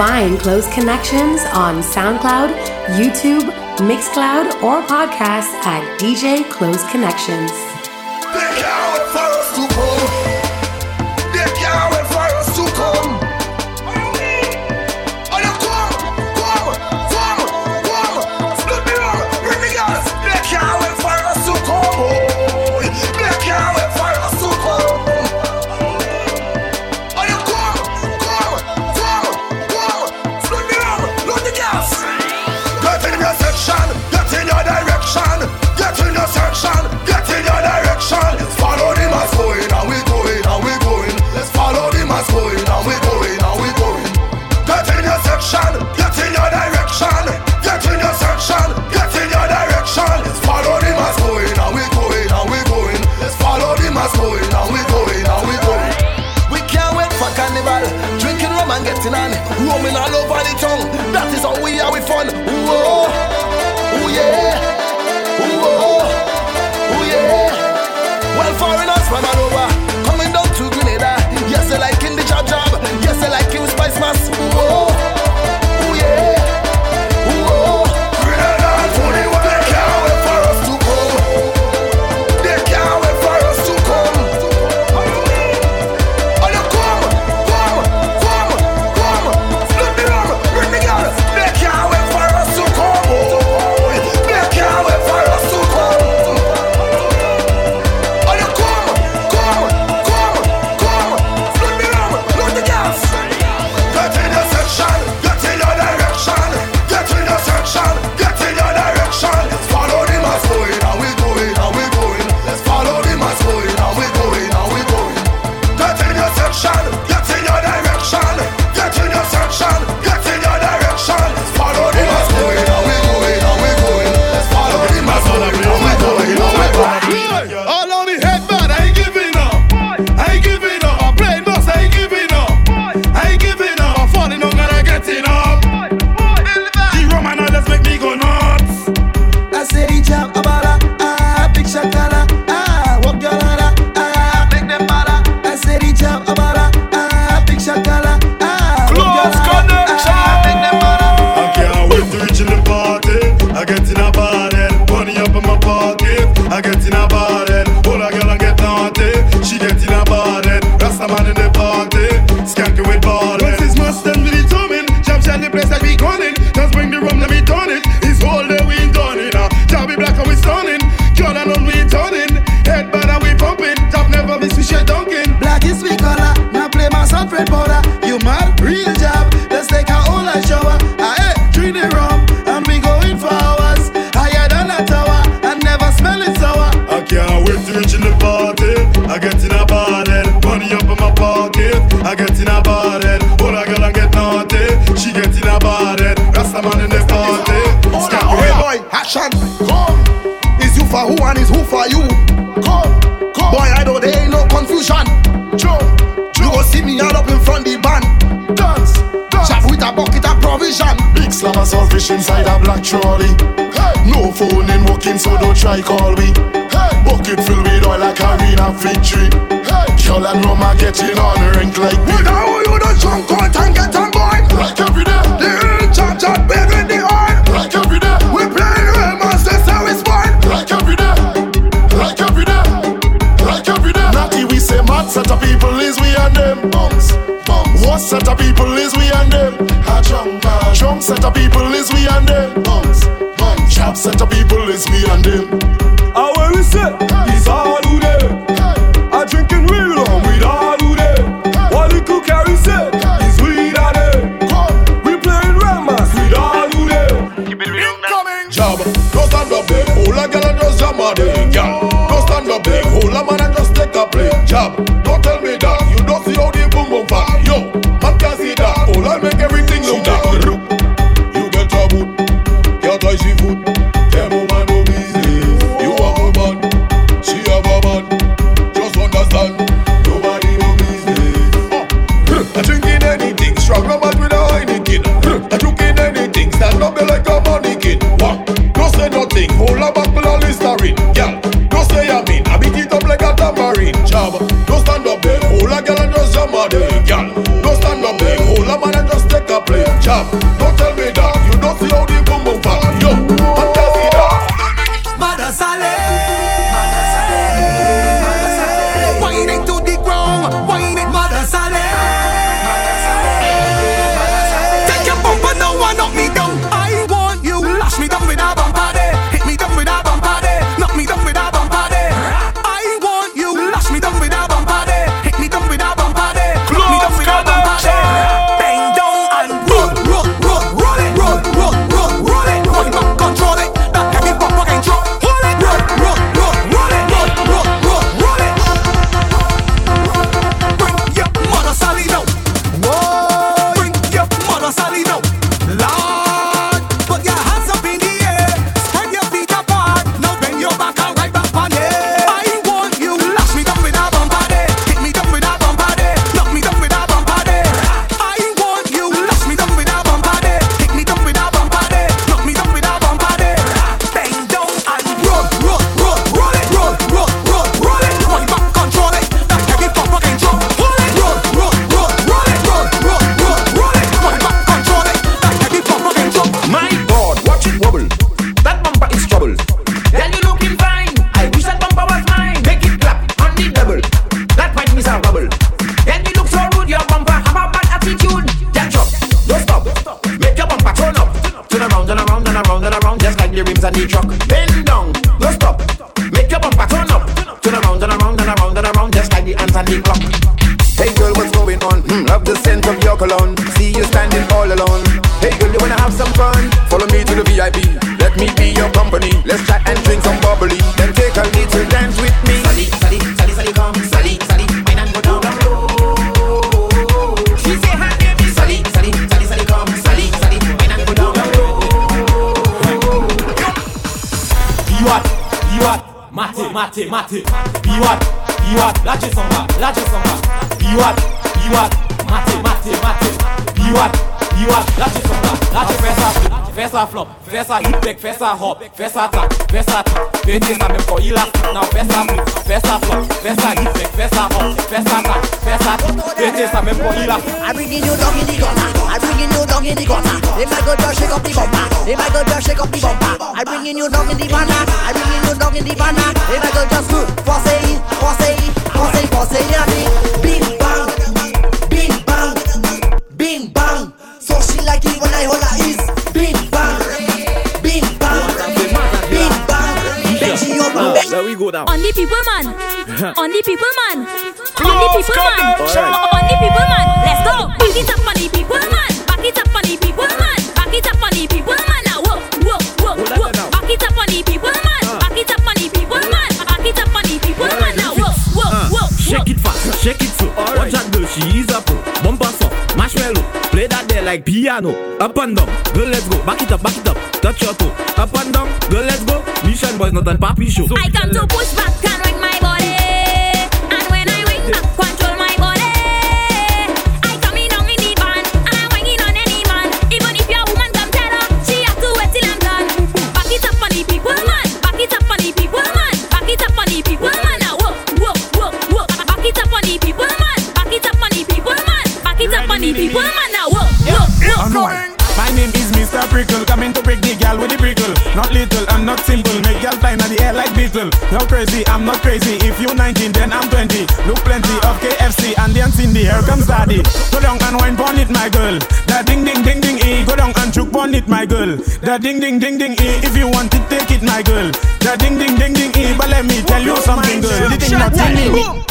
Find Close Connections on SoundCloud, YouTube, Mixcloud, or podcasts at DJ Close Connections. all over the tongue. That is how we are, we fun. Whoa. inside a black trolley. Hey. No phone in working, so don't try call me. Hey. Bucket filled with oil like arena victory. Hey. Girl and rum are getting on rank like me. You know you the drunk out and get on boy. Black every day. The real chop chop bed with the oil. Black every day. We play the real monsters, so it's fine. Black every day. Black every day. Black every day. Natty, we say mad set of people is we and them bums. bums. What set of people is we set of people is we and them. Bounce, bounce. Sharp set of people is we and them. I where we say, hey. is all who they. Hey. I drinking real rum with all who they. Hey. What little carry say, hey. is we that they. We playing ramas with all who they. Keep it real Incoming. Now. Job, no stand up big, all a girl and just jam a day. Girl, no stand up big, all a man and just take a play. jab. Fais ça hop, fais ça tap. Pétez ça même quand il a non fais ça flip, fais ça flop, fais ça hip I bringing you down in the gutter. I bringing you down in the gutter. They might go just shake up the bumper. They might go just shake up the bumper. I bringing you down in the banner. I bringing you down in the banner. They might go just good. On the people man. On the people man. On the people man. Let's go. Back it up on the people man. Back it up on the people man. Back it up on the people man. Now whoa, whoa, whoa, whoa. Uh. Back it up on the people man. Back it up on the people man. Back it up on the people man. Now whoa, whoa, uh. whoa, shake it fast, shake it slow. Watch that girl, she is a pro. Bumper soft, marshmallow. Play that there like piano. Up and down, girl, let's go. Back it up, back it up. Touch your toe. Up and down, girl, let's go. Mission boys, not a papi show. I come to push back the air like beetle. Not crazy, I'm not crazy. If you 19, then I'm 20. Look plenty of KFC and dance in the air comes daddy. Go down and wine on it, my girl. The ding ding ding ding e. Go down and choke on it, my girl. The ding ding ding ding e. If you want it, take it, my girl. The ding ding ding ding e. But let me tell you something, girl. The thing not in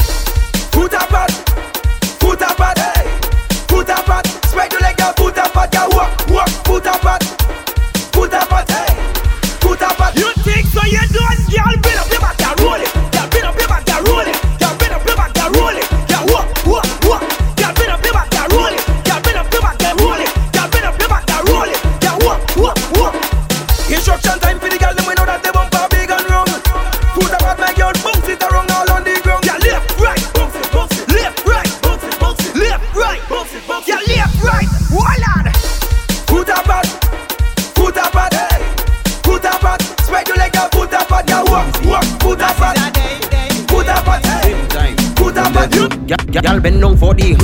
for the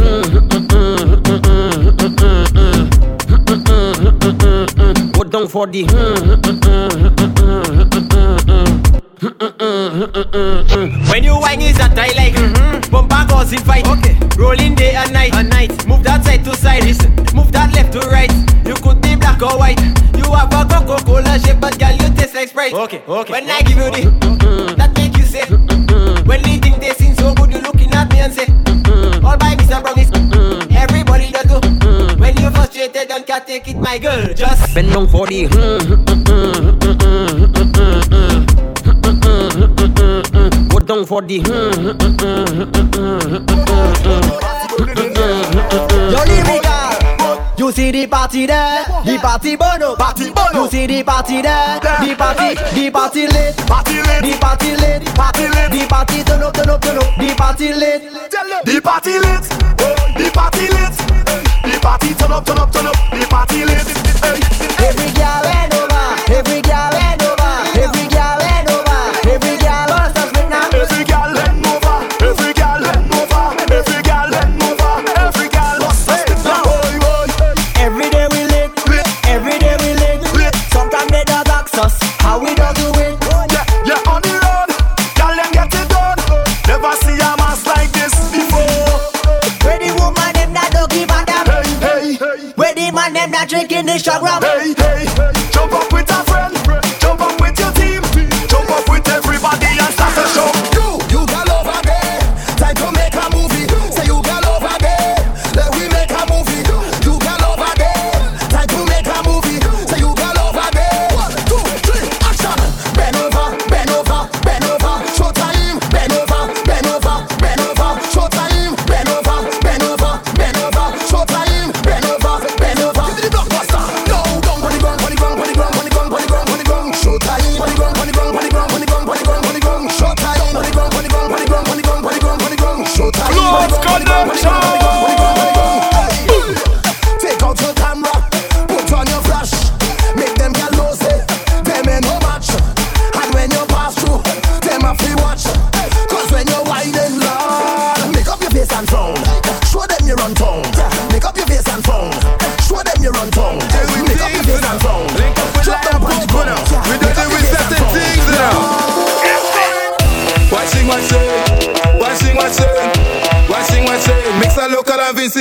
Go down for the When you whine is that I like? Mm-hmm. Bumper goes in fight. Okay. Rolling day and night. And night. Move that side to side. Listen. Move that left to right. You could be black or white. You have a Coca-Cola shape But girl you taste like Sprite. Okay Okay. When I give you the That make frustrated Don't can't take it my girl Just Bend down for the Go down for the Yo lyrical You see the party there The party up Party burn You see the party there The party The party lit Party lit The party lit Party lit The party turn up turn up turn up The party lit The party lit, the party lit, party turn up, turn up, turn up, the party lit. Hey.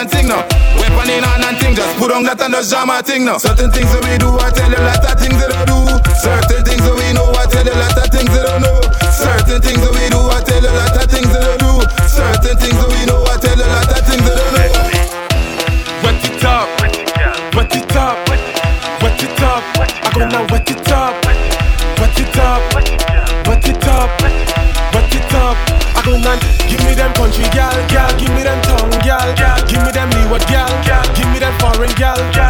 and thing now. Weapon in hand and thing, just put on that and just jam a thing now. Certain things that we do, I tell you lot of things that I do. Certain things that we know, I tell you lot of things that I know. Certain things that we do, I tell you lot of things that I do. Certain things that we know, I tell you lot of things that I know. Wet it up, wet it up, wet it up, wet it up. I gonna wet it up, wet it up, wet it up, wet it up. I gonna give me them country gal, gal, give me them tongue gal, gal a gal. Give me that foreign gal.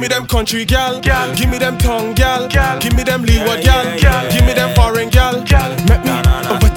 Give me them country gal, gal. give me them tongue gal, gal. give me them leeward gal, gal. give me them foreign gal. Make me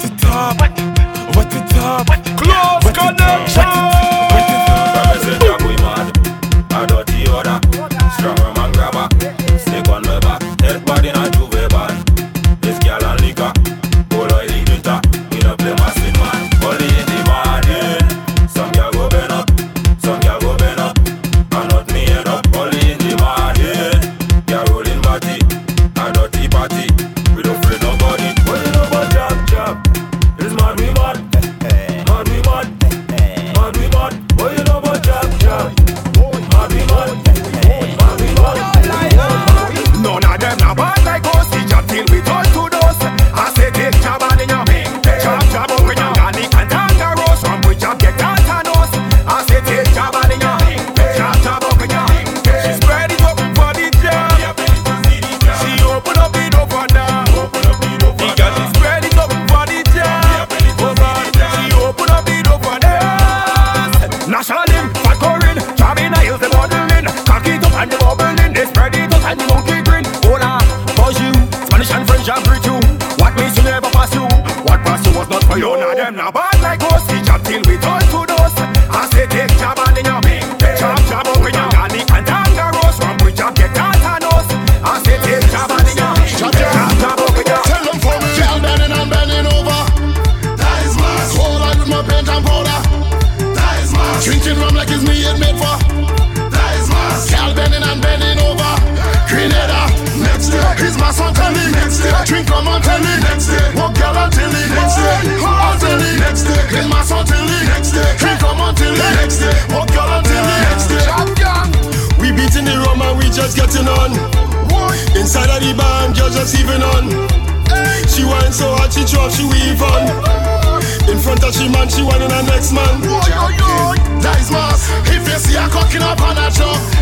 man, she want in the next man. That is mask. If you see her cocking up on a truck,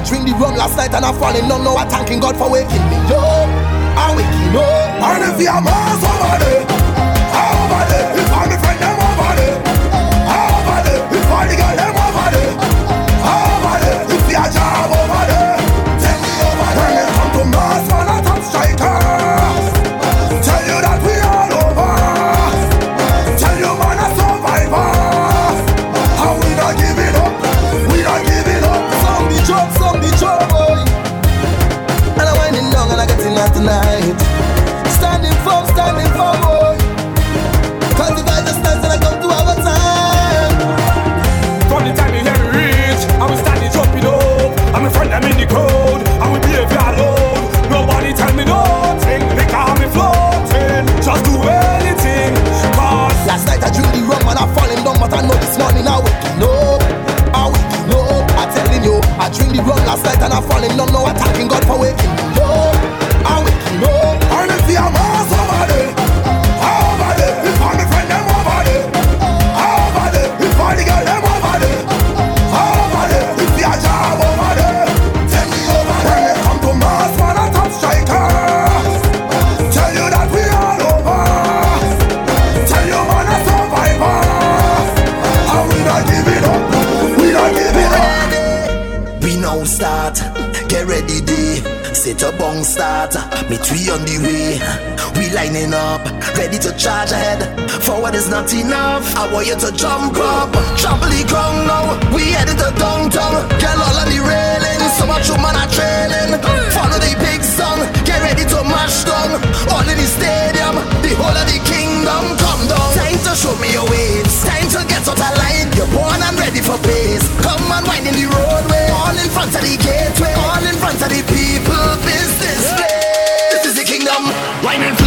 I dreamed the rum last night and I'm falling love. Now I'm thanking God for waking me up. I'm waking up. And if you're over there, over there. set a bong start, Me three on the way. We lining up, ready to charge ahead. Forward is not enough. I want you to jump up, jump the ground now. We headed to downtown. Girl all on the railing, so much human are trailing. Follow the big song, get ready to mash down. All in the stadium the of the kingdom come down. Time to show me your ways. Time to get out of line. You're born and ready for pace. Come and wind in the roadway. All in front of the gateway. All in front of the people. Business place. This is the kingdom. Wind Winding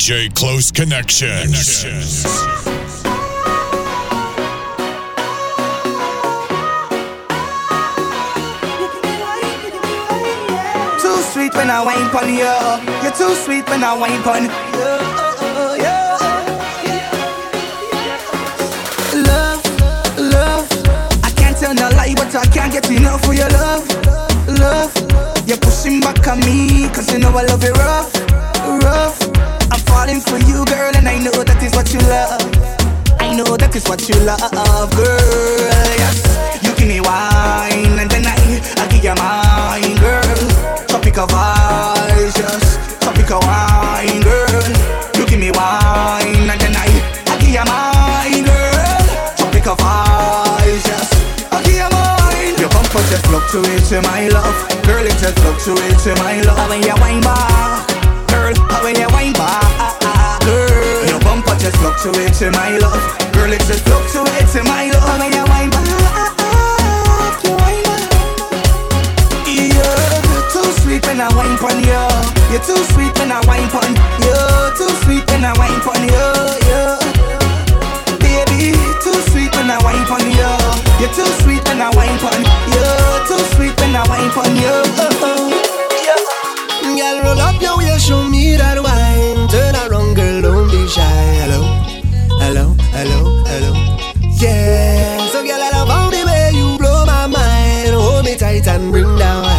DJ Close connection. Too sweet when I wine pon you. You're too sweet when I wine pon you. Love, love. I can't tell no lie, but I can't get enough for your love, love. You're pushing back on me, cause you know I love it rough, rough. I'm falling for you, girl, and I know that is what you love. I know that is what you love, girl. Yes, you give me wine, and then I, I give you mine, girl. Tropical vibes, yes, tropical wine, girl. You give me wine, and then I, I give you mine, girl. Tropical vibes, yes, I give you mine. Your bumper just fluctuates, my love, girl. It just fluctuates, my love. When you wine bar girl. And when you wine back, girl, your bumper just fluctuate to my love. Girl, it just fluctuate to my love. And when you wine back, You're too sweet when I wine on you. You're too sweet when I wine on you. Too sweet when I wine on you. you. Baby, too sweet when I wine pon you. You're too sweet when I wine pon you. Too sweet when I wine pon you. Oh, oh girl, roll up your wheel, show me that wine. Turn around, girl, don't be shy. Hello, hello, hello, hello. Yeah, so girl, I love how the way you blow my mind. Hold me tight and bring down.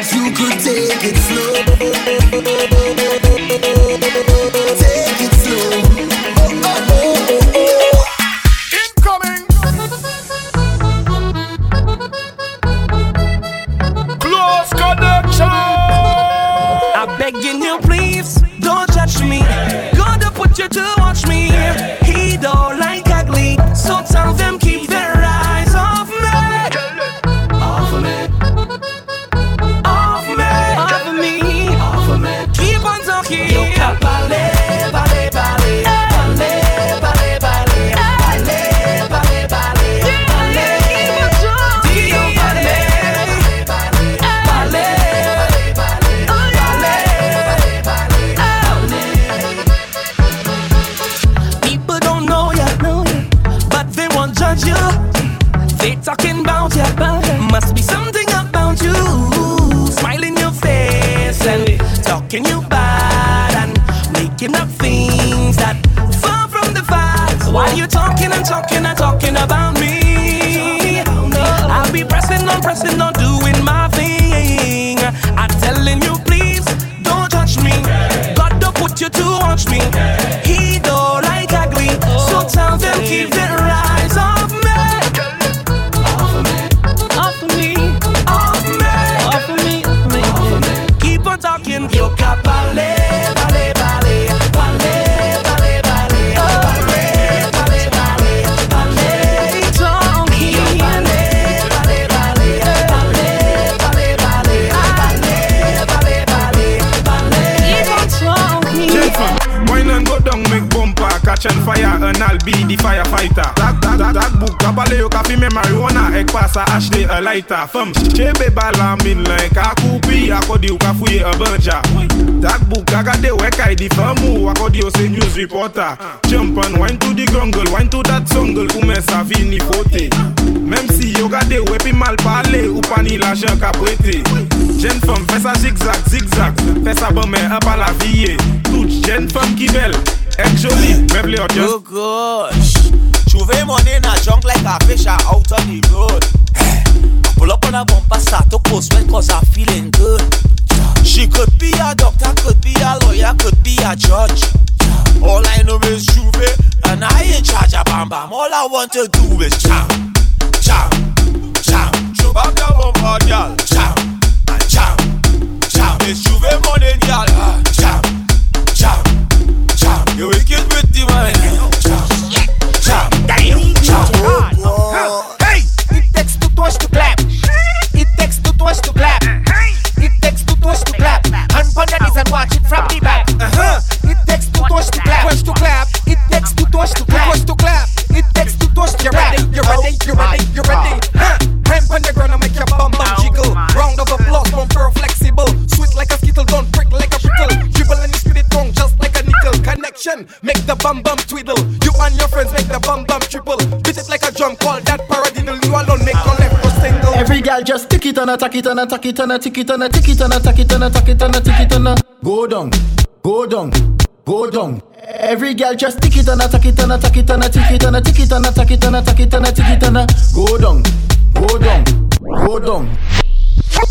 You could take it slow. Achete a lighter a lawyer, could be a judge. All I know is Juve, and I ain't charge of bam bam. All I want to do is jam, jam, jam. Jump up your bumper, girl. Jam, jam, jam. It's Juve money, girl. Jam, and attack it and tick it and go down, go down, go down. Every girl just and tick it and tick it and attack it and attack it and tick it and go down, go down, go down.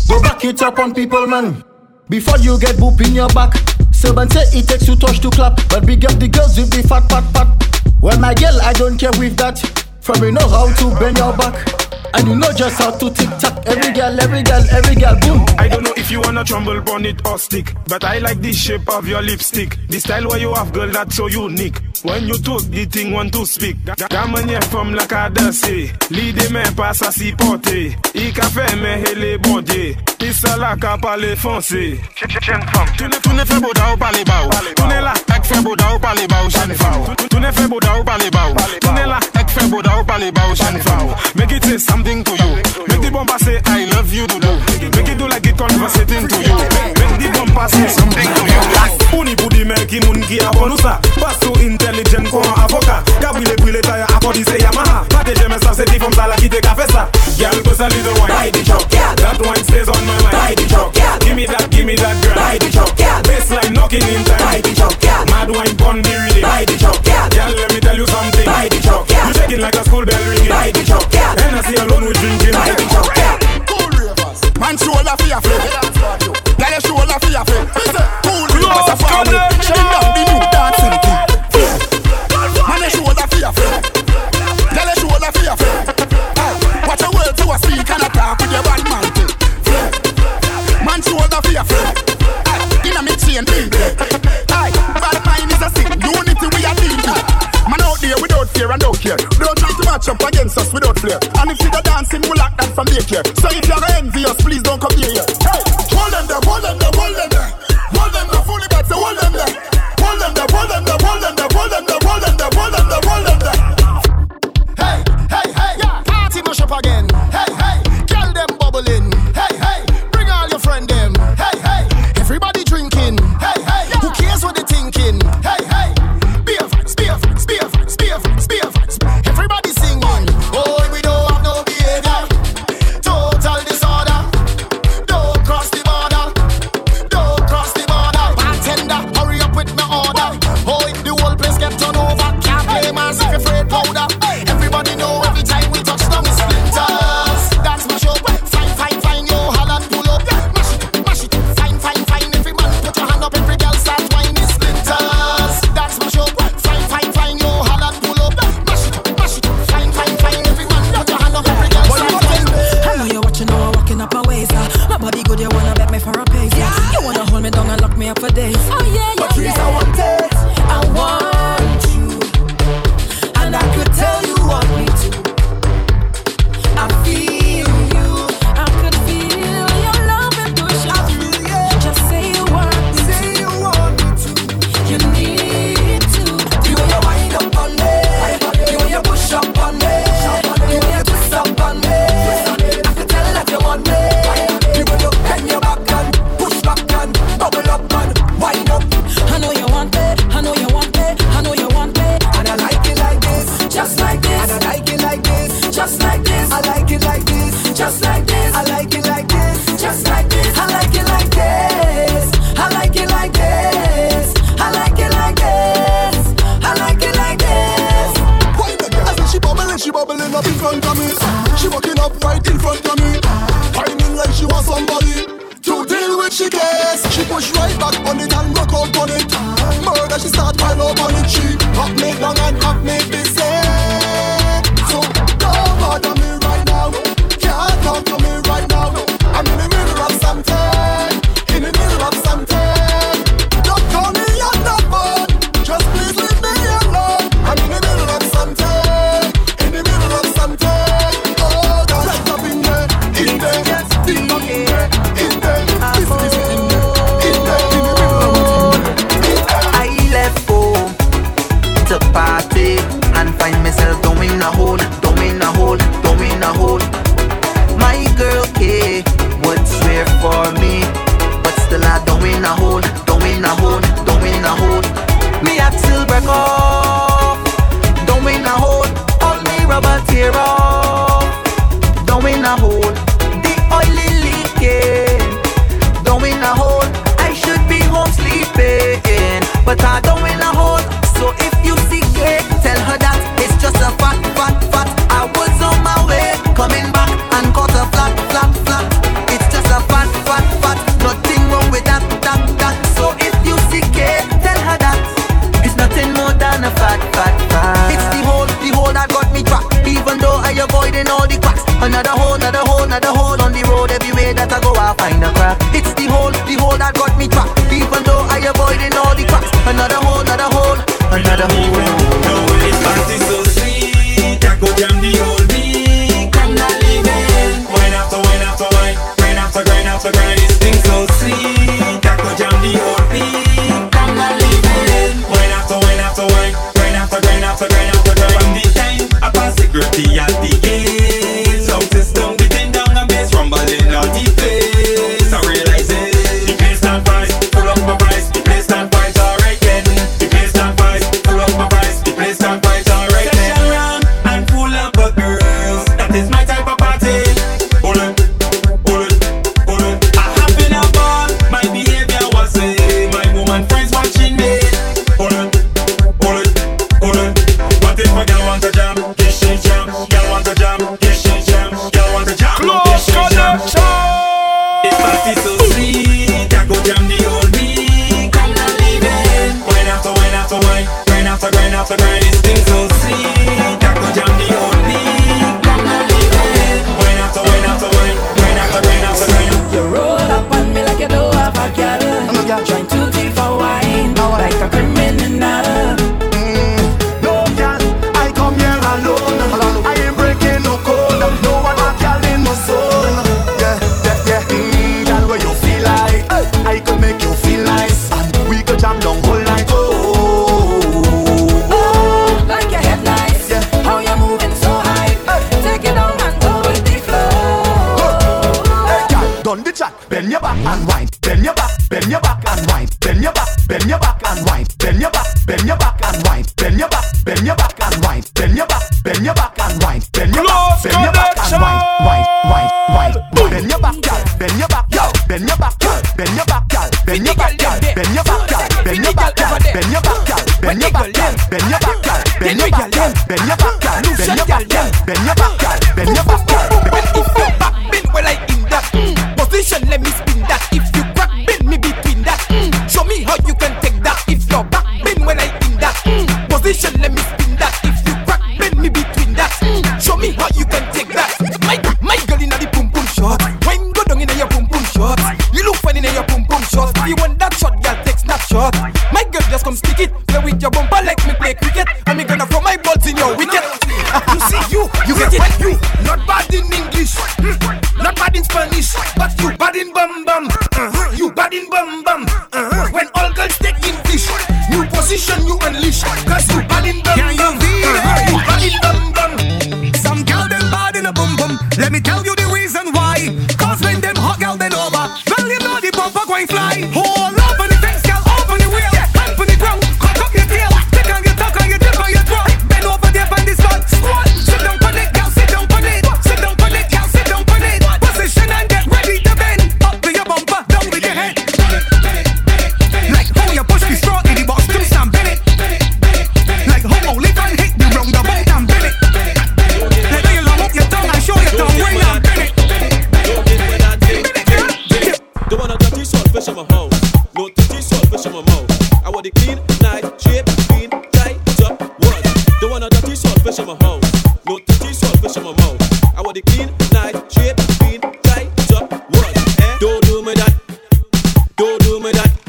Go back it up on people, man. Before you get boop in your back. Servant say it takes two touch to clap, but big up the girls with the fat pat pat. Well, my girl, I don't care with that. From you know how to bend your back, and you know just how to tick tock. Every girl, every girl, every girl, boom. I don't know if you wanna trumble on it or stick, but I like the shape of your lipstick. The style where you have, girl, that's so unique. When you talk, the thing want to speak. Ta manière femme la ka danser, l'idée men pas à s'y porter. I ka fait men hele bon Dieu, i sa la ka parler français. Chen femme, tu ne tu ne fais beau da ou parler bas ou. Tu ne la ek fais beau da ou parler bas ou chen femme. Tu- Tu ne fais beau da ou parler bas ou. Tu ne la ek fais beau da ou parler bas ou chen femme. Make it say something to you. Make the bumper say I love you to do. Make it do like it conversating to you. Make the bumper say something to you. Uni budi men ki moun ki apon ou sa Pas sou intelligent kon an avoka Ka brile brile taya akodi se Yamaha. Pate jeme sa se di fom sa la ki te ka fe sa Girl, bust a little wine. Ride the truck, girl That wine stays on my mind. Ride the truck, girl Give me that, give me that girl. Ride the truck, girl Baseline knocking in time. Ride the truck, girl Mad wine pon the rhythm Ride the truck, girl Girl, let me tell you something. Ride the truck, girl You shaking like a school bell ringing. Ride the truck, girl Hennessy alone with drinking Ride the truck, girl Cool ravers. Man shoulder for your flip. Girl your shoulder for your flip. Cool ravers a family. Bring down the new dancing thing. From daycare. So if you're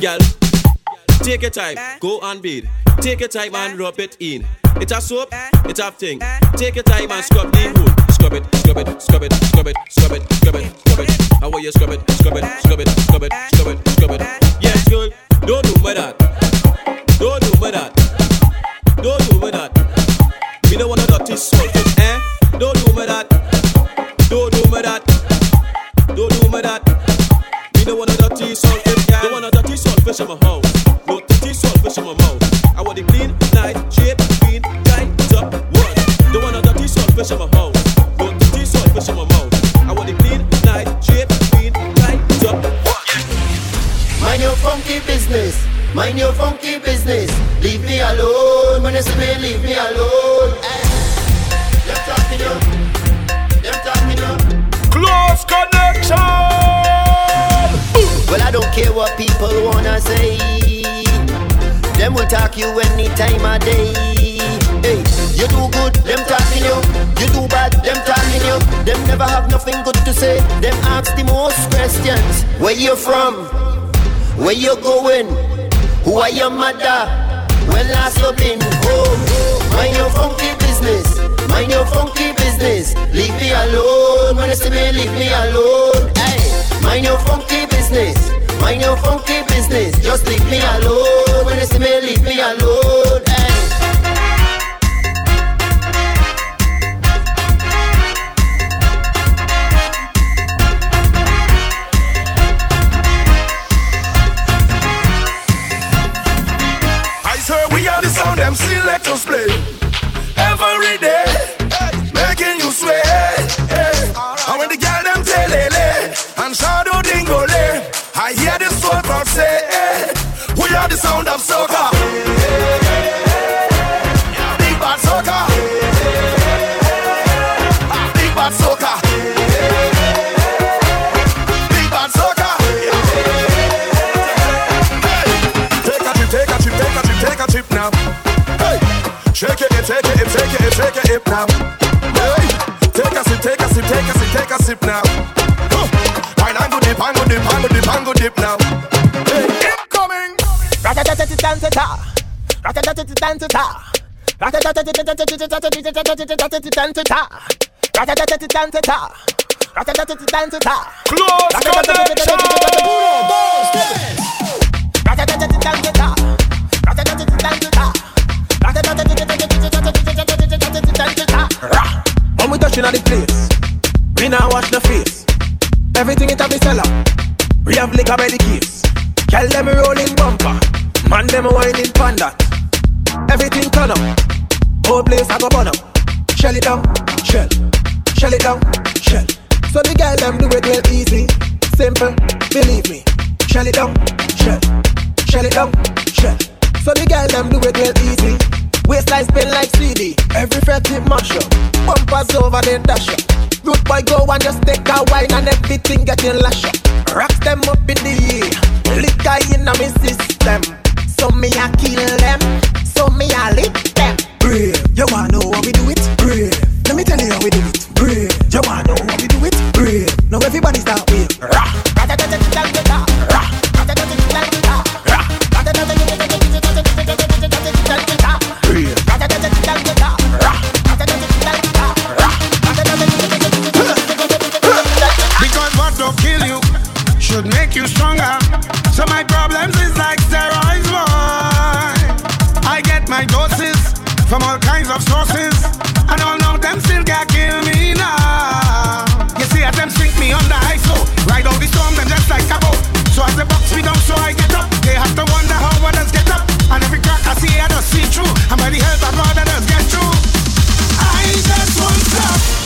do me that, gal. Take your time, go and bathe. Take your time and rub it in. It's a soap, it's a thing. Take your time and scrub the hood. Scrub it, scrub it, scrub it, scrub it, scrub it, scrub it, scrub it. How will you scrub it, scrub it, scrub it, scrub it, scrub it, scrub it? Yes, girl, don't do me that. Don't do me that. Don't do me that. Me don't want a dirty salt, eh? Don't do me that. Don't do me that. Don't do me that. Me don't want a dirty salt, salt fish in my house. No dirty salt fish in my mouth. I want the clean, nice, shape, clean, tight, up, what? Don't want a dirty salt fish in my house. No dirty salt fish in my mouth. I want the clean, nice, shape, clean, tight, up, what? Mind your funky business. Mind your funky business. Leave me alone. When you see me, leave me alone. Eh. Them talking you. Them talking you. Close connection. Care what people wanna say. Them will talk you any time of day. Hey, you do good, them talking you. You do bad, them talking you. Them never have nothing good to say. Them ask the most questions. Where you from? Where you going? Who are your mother? When last you been home? Mind your funky business. Mind your funky business. Leave me alone. When you see me, leave me alone. Hey, mind your funky business. Mind your funky business. Just leave me alone. When you see me, leave me alone. Them selectors play crowd say, we are the sound of soca. Big bad soca. Big bad soca. Big bad soca. Take a trip, take a trip, take a trip, take a trip now. Hey, shake it, shake it, shake it, shake it, hip now. Take a sip, take a sip, take a sip, take a sip now. Huh. Wine and go dip, and go dip, and go dip, and go dip now dance it up. Rock it, dance it up. Rock it, dance it up. Dance it up. Rock it, dance it up. Rock it, dance it up. Close connection. Uno, dos, tres. Rock it, dance it up. Rock it, dance it up. Rock it, dance it up. When we touching at the place, we now wash the face. Everything it have is sell out. We have liquor by the case. Tell them rolling bumper, man them whining panda. Everything turn up, whole place I go burn up. Shell it down, shell, shell it down, shell. So the girl them do it real easy, simple, believe me. Shell it down, shell, shell it down, shell. So the girl them do it real easy. Waistline spin like CD, every fret it mash up. Bumpers over then dash up. Good boy go and just take a wine and everything getting lash up. Rocks them up in the air, liquor in my system. So me I kill them, so me I lick them. Brave, you wanna know how we do it? Brave, let me tell you how we do it. Brave, you wanna know how we do it? Brave, now everybody start So my problems is like steroids, boy. I get my doses from all kinds of sources, and all know them still can't kill me now. You see, as them sink me under ISO, oh. ride out the storm, them just like a boat. So as the box me down, so I get up. They have to wonder how others get up, and every crack I see, I just see through. And by the help of God, I just get through. I just want stop.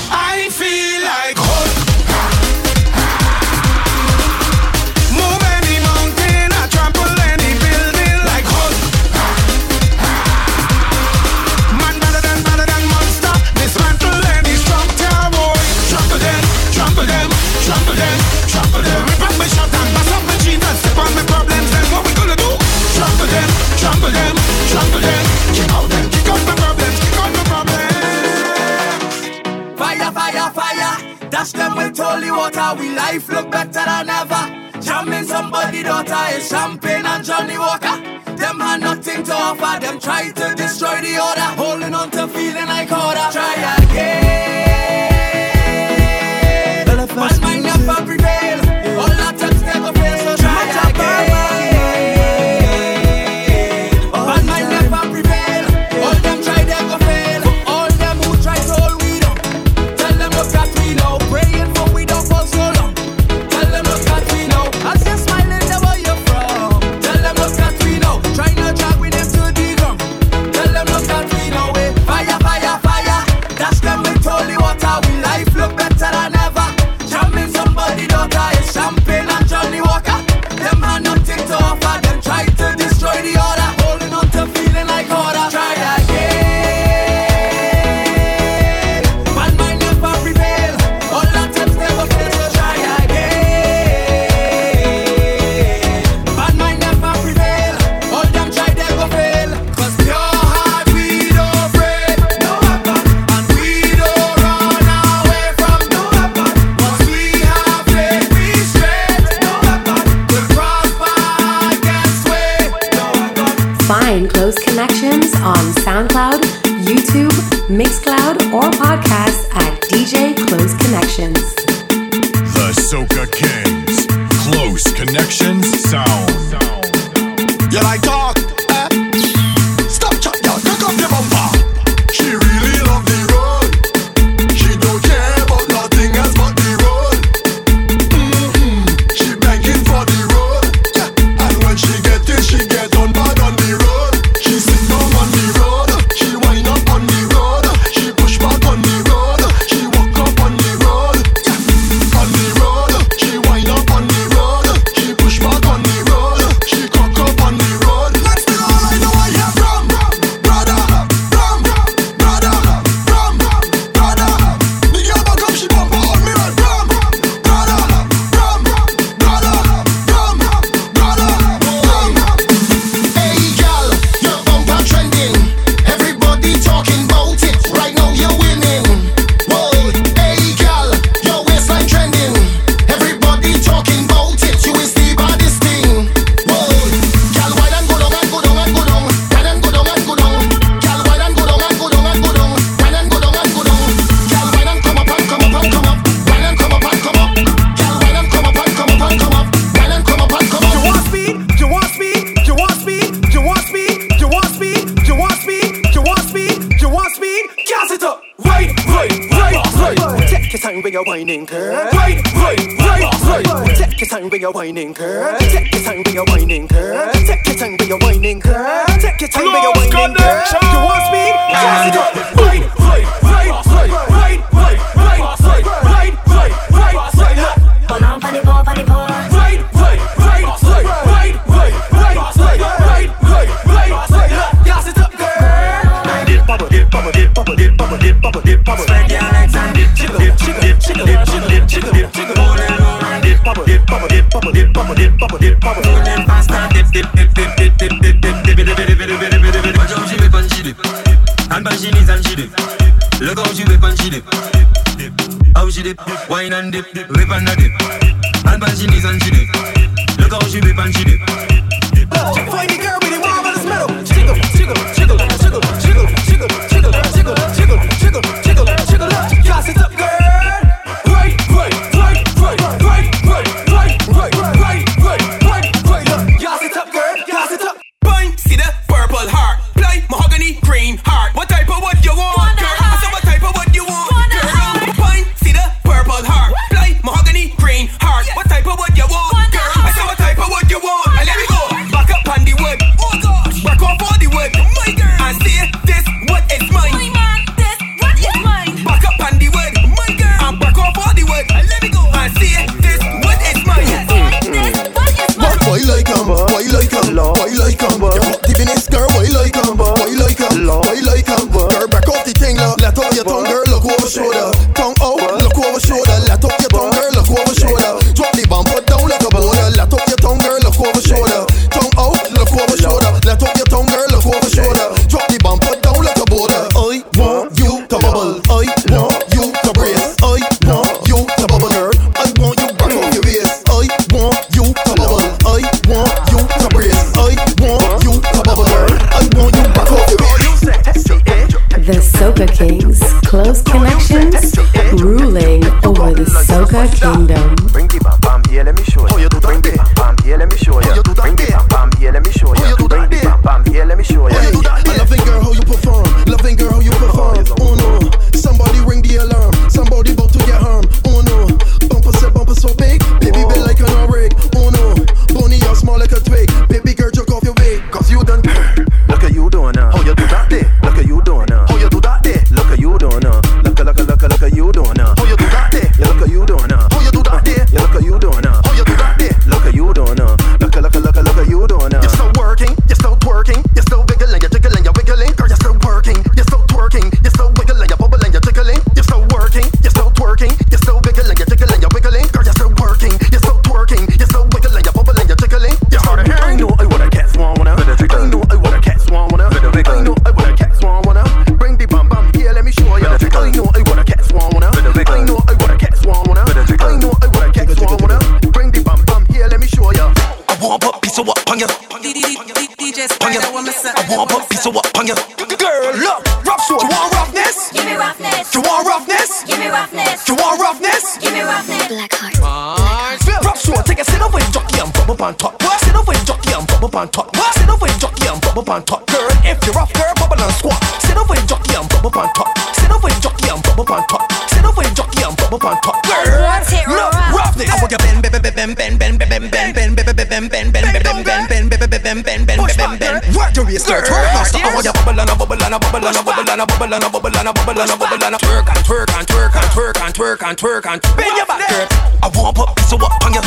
Dash them with holy water, we life look better than ever. Jamming somebody daughter is champagne and Johnnie Walker. Them had nothing to offer, them try to destroy the order. Holding on to feeling like order. Try whining girl. Right, right, right, right. Take your time when you're whining girl. Take your time when you're whining girl. Take your time when you're whining girl. Take your time when you're whining girl. You want speed? Gas it up. Right, right, right, right, right, right, right, right, right, right, right, right, right. Bon on the ball, on the ball. Right, right, right, right, right, right, right, right, right, right, right, right. Gas it up, girl. Dip, bubble, dip, bubble, dip, bubble, dip, bubble, dip, bubble, dip, bubble dip, jiggle, dip, jiggle, dip, jiggle, dip, jiggle, dip, jiggle, on and on and dip, pop, dip, pop, dip, pop, dip, pop, dip, pop, dip, pop, on and faster, dip, dip, dip, dip, dip, dip, dip, dip, dip, dip, dip, dip, dip, dip, dip. Bonjour, je vais pas me dip. An pas chili, an chili. Le corps, je vais pas me dip. Oh, je dip, wine and dip, rip and dip. An pas chili, an chili. Le corps, je vais pas me dip. Oh, her kingdom. Bring the bam bam here, let me show you. Oh, you bubble and a bubble and a bubble and a bubble and a bubble and a bubble and a twerk and twerk and twerk and twerk and twerk and twerk and bend your back, girl. I want pop, so what? Bang your.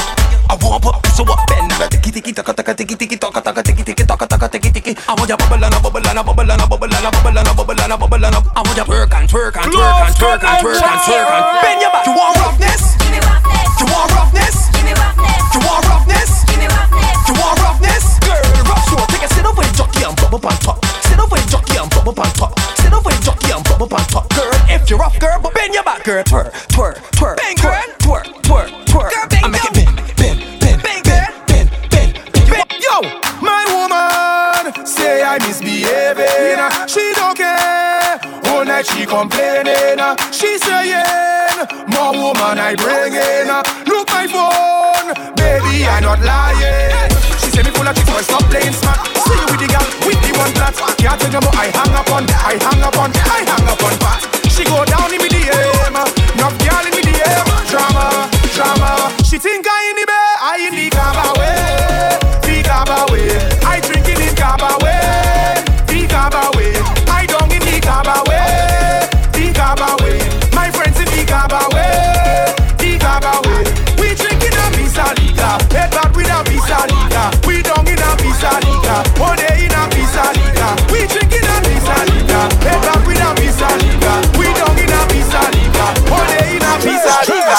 I want pop, so what? Bend. Tiki tiki taka taka tiki tiki taka taka tiki tiki taka taka tiki tiki. I want your bubble and a bubble and a bubble and a bubble and a bubble and a bubble and a bubble and a. I want your twerk and twerk and twerk and twerk and twerk and twerk and. I not lying. She say me full of tricks, but stop playing smart. See you with the girl, with the one plot. Can't tell you more. I hang up on, I hang up on, I hang up on fat. She go down in me DM, no girl in me DM. Drama, drama. She think I in the bed, I in the cover.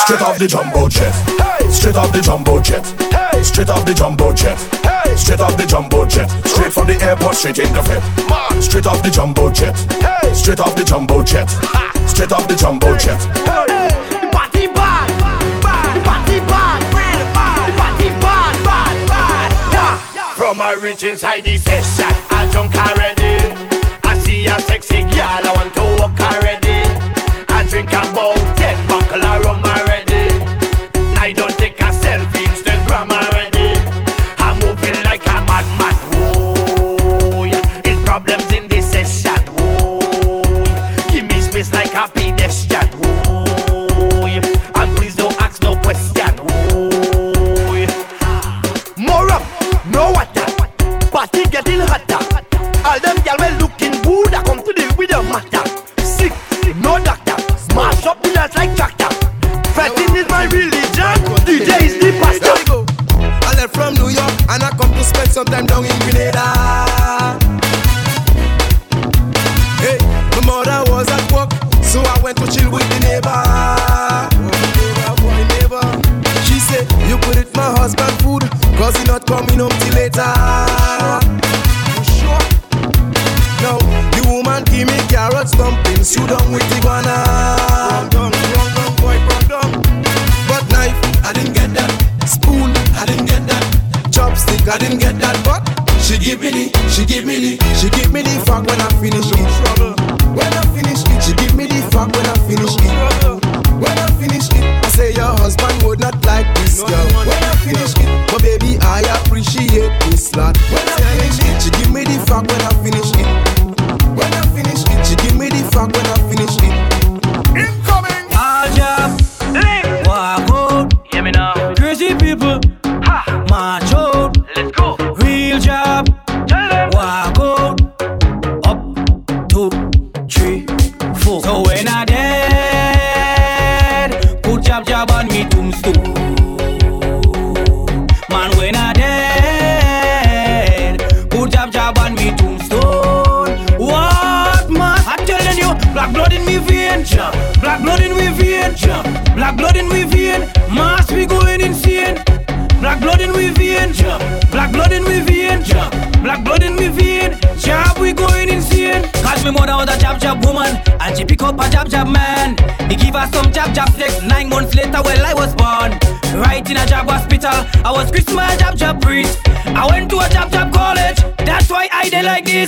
Straight off the jumbo jet. Straight off the jumbo jet. Straight off the jumbo jet. Straight off the jumbo jet. Straight from the airport, straight in the fit. Straight off the jumbo jet. Straight off the jumbo jet. Straight off the jumbo jet. Hey, party bad, bad, party bad, real bad, party bad, bad, bad. Yeah. From my reach inside the session, I jump already. I see a sexy girl, I want to walk already. I drink a bottle.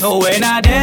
So when I dead,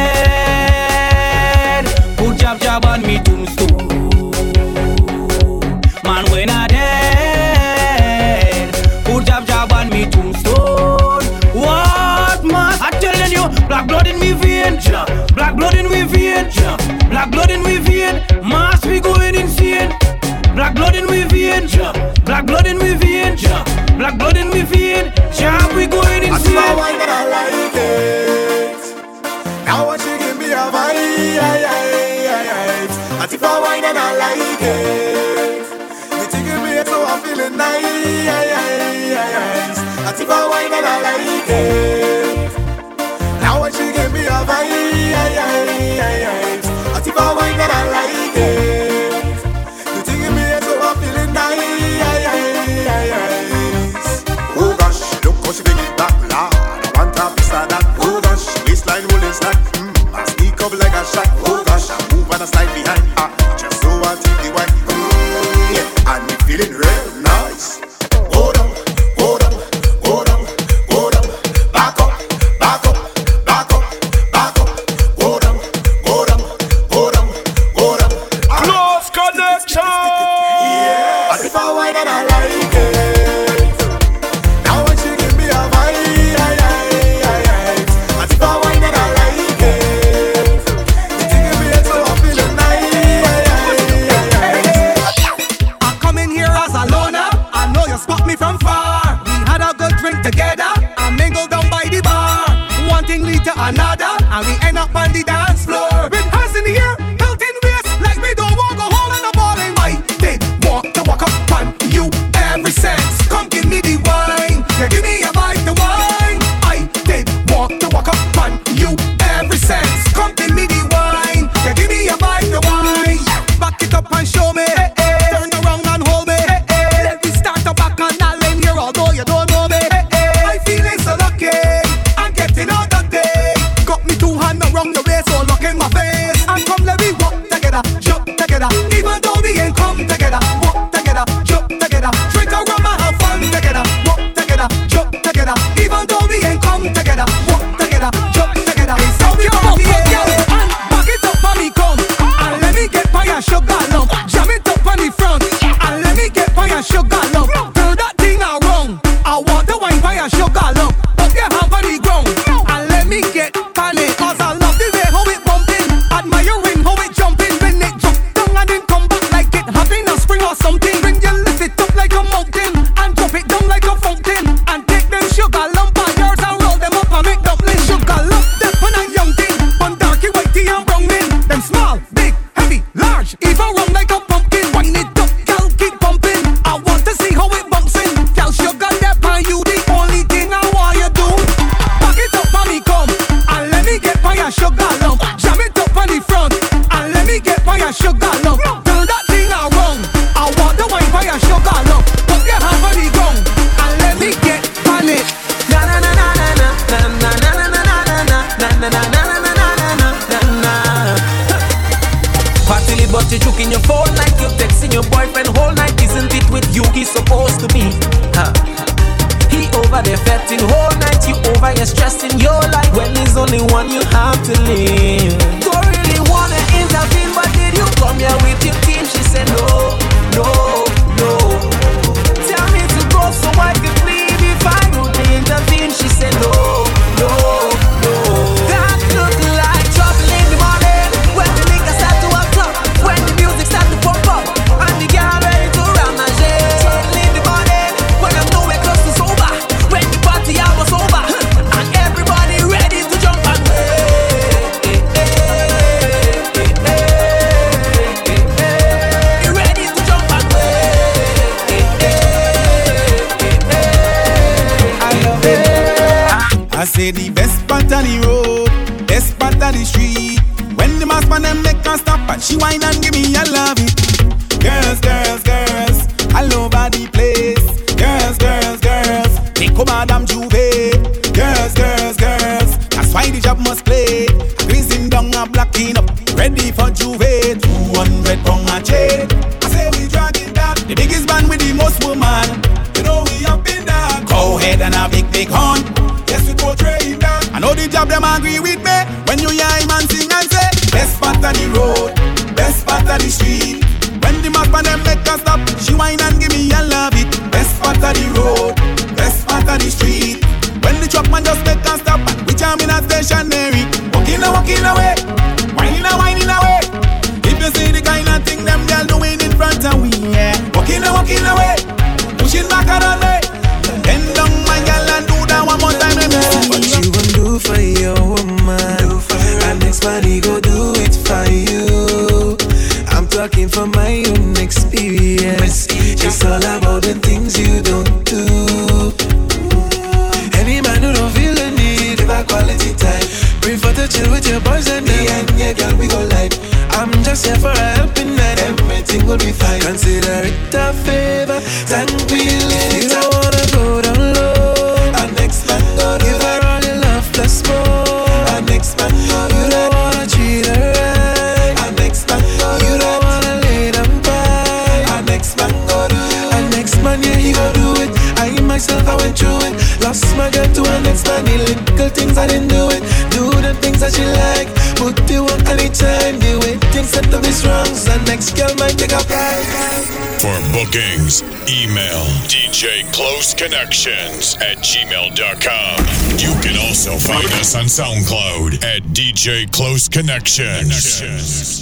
Email DJ Close Connections at gmail.com. You can also find us on SoundCloud at DJ Close Connections. Connections.